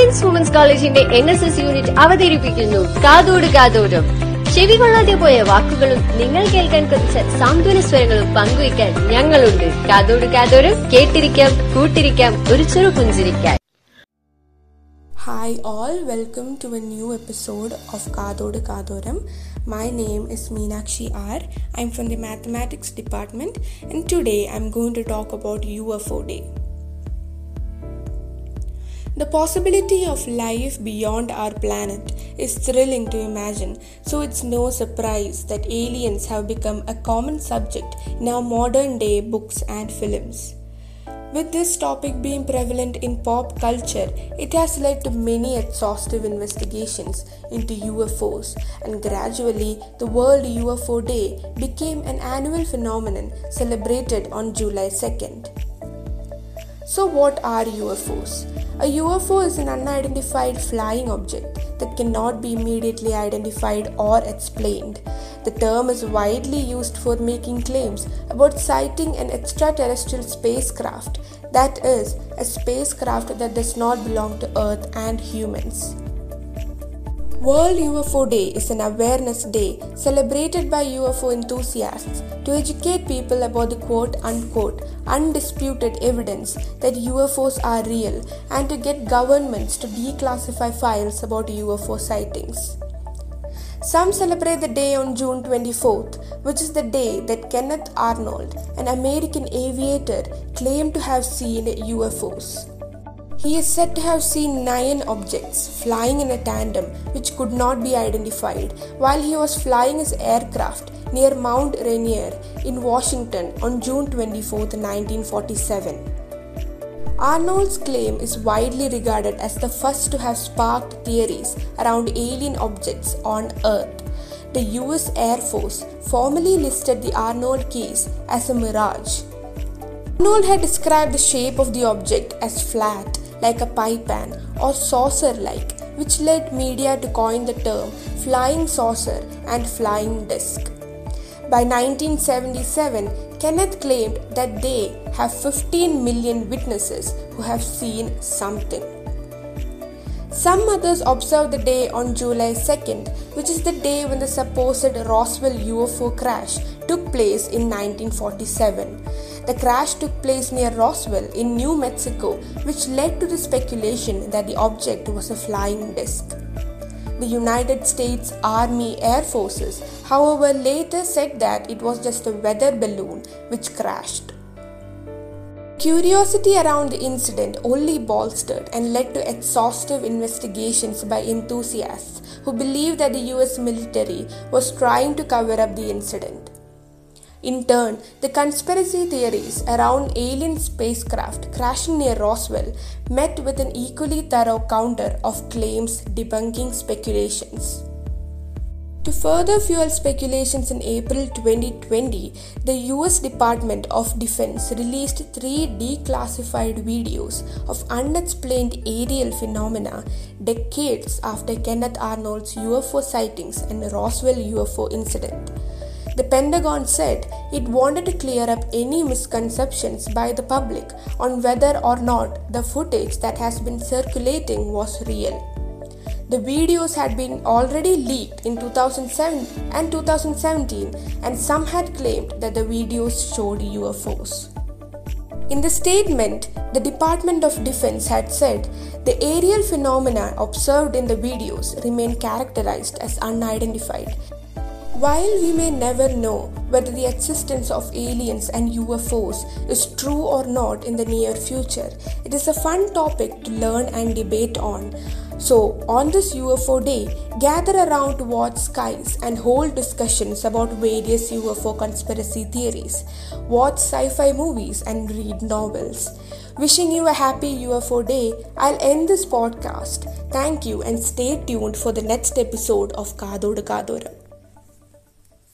Providence women's കോളേജിന്റെ N S S unit അവതരിപ്പിക്കുന്നു. കാതോട് കാതോടും ചെവി കൊള്ളാതെ പോയ വാക്കുകളും നിങ്ങൾ കേൾക്കാൻ കുറിച്ച സാന്ത്വന സ്വരങ്ങളും പങ്കുവയ്ക്കാൻ ഞങ്ങളുണ്ട്. കാതോട് കാതോരം കേട്ടിരിക്കാം കൂട്ടിരിക്കാം ഒരു ചെറു പുഞ്ചിരിക്കാൻ. Hi, all, welcome to a new episode of Kadodu കാതോരം. My name is Meenakshi R. I'm from the Mathematics Department, and today I'm going to talk about UFO Day. The possibility of life beyond our planet is thrilling to imagine, so it's no surprise that aliens have become a common subject in our modern day books and films. With this topic being prevalent in pop culture, it has led to many exhaustive investigations into UFOs, and gradually, the World UFO Day became an annual phenomenon celebrated on July 2nd. So, what are UFOs? A UFO is an unidentified flying object that cannot be immediately identified or explained. The term is widely used for making claims about sighting an extraterrestrial spacecraft, that is, a spacecraft that does not belong to Earth and humans. World UFO Day is an awareness day celebrated by UFO enthusiasts to educate people about the quote unquote undisputed evidence that UFOs are real and to get governments to declassify files about UFO sightings. Some celebrate the day on June 24th, which is the day that Kenneth Arnold, an American aviator, claimed to have seen UFOs. He is said to have seen nine objects flying in a tandem which could not be identified while he was flying his aircraft near Mount Rainier in Washington on June 24, 1947. Arnold's claim is widely regarded as the first to have sparked theories around alien objects on Earth. The US Air Force formally listed the Arnold case as a mirage. Arnold had described the shape of the object as flat, like a pie pan, or saucer like, which led media to coin the term flying saucer and flying disc. By 1977, Kenneth claimed that they have 15 million witnesses who have seen something. Some others observed the day on July 2nd, which is the day when the supposed Roswell UFO crash took place in 1947. The crash took place near Roswell in New Mexico, which led to the speculation that the object was a flying disc. The United States Army Air Forces, however, later said that it was just a weather balloon which crashed. Curiosity around the incident only bolstered and led to exhaustive investigations by enthusiasts who believed that the US military was trying to cover up the incident. In turn, the conspiracy theories around alien spacecraft crashing near Roswell met with an equally thorough counter of claims debunking speculations. To further fuel speculations in April 2020, the US Department of Defense released three declassified videos of unexplained aerial phenomena decades after Kenneth Arnold's UFO sightings and Roswell UFO incident. The Pentagon said it wanted to clear up any misconceptions by the public on whether or not the footage that has been circulating was real. The videos had been already leaked in 2007 and 2017, and some had claimed that the videos showed UFOs. In the statement, the Department of Defense had said the aerial phenomena observed in the videos remain characterized as unidentified. While we may never know whether the existence of aliens and UFOs is true or not in the near future, it is a fun topic to learn and debate on. So, on this UFO day, gather around to watch skies and hold discussions about various UFO conspiracy theories, watch sci fi movies, and read novels. Wishing you a happy UFO day, I'll end this podcast. Thank you and stay tuned for the next episode of Kadodu Kadoram.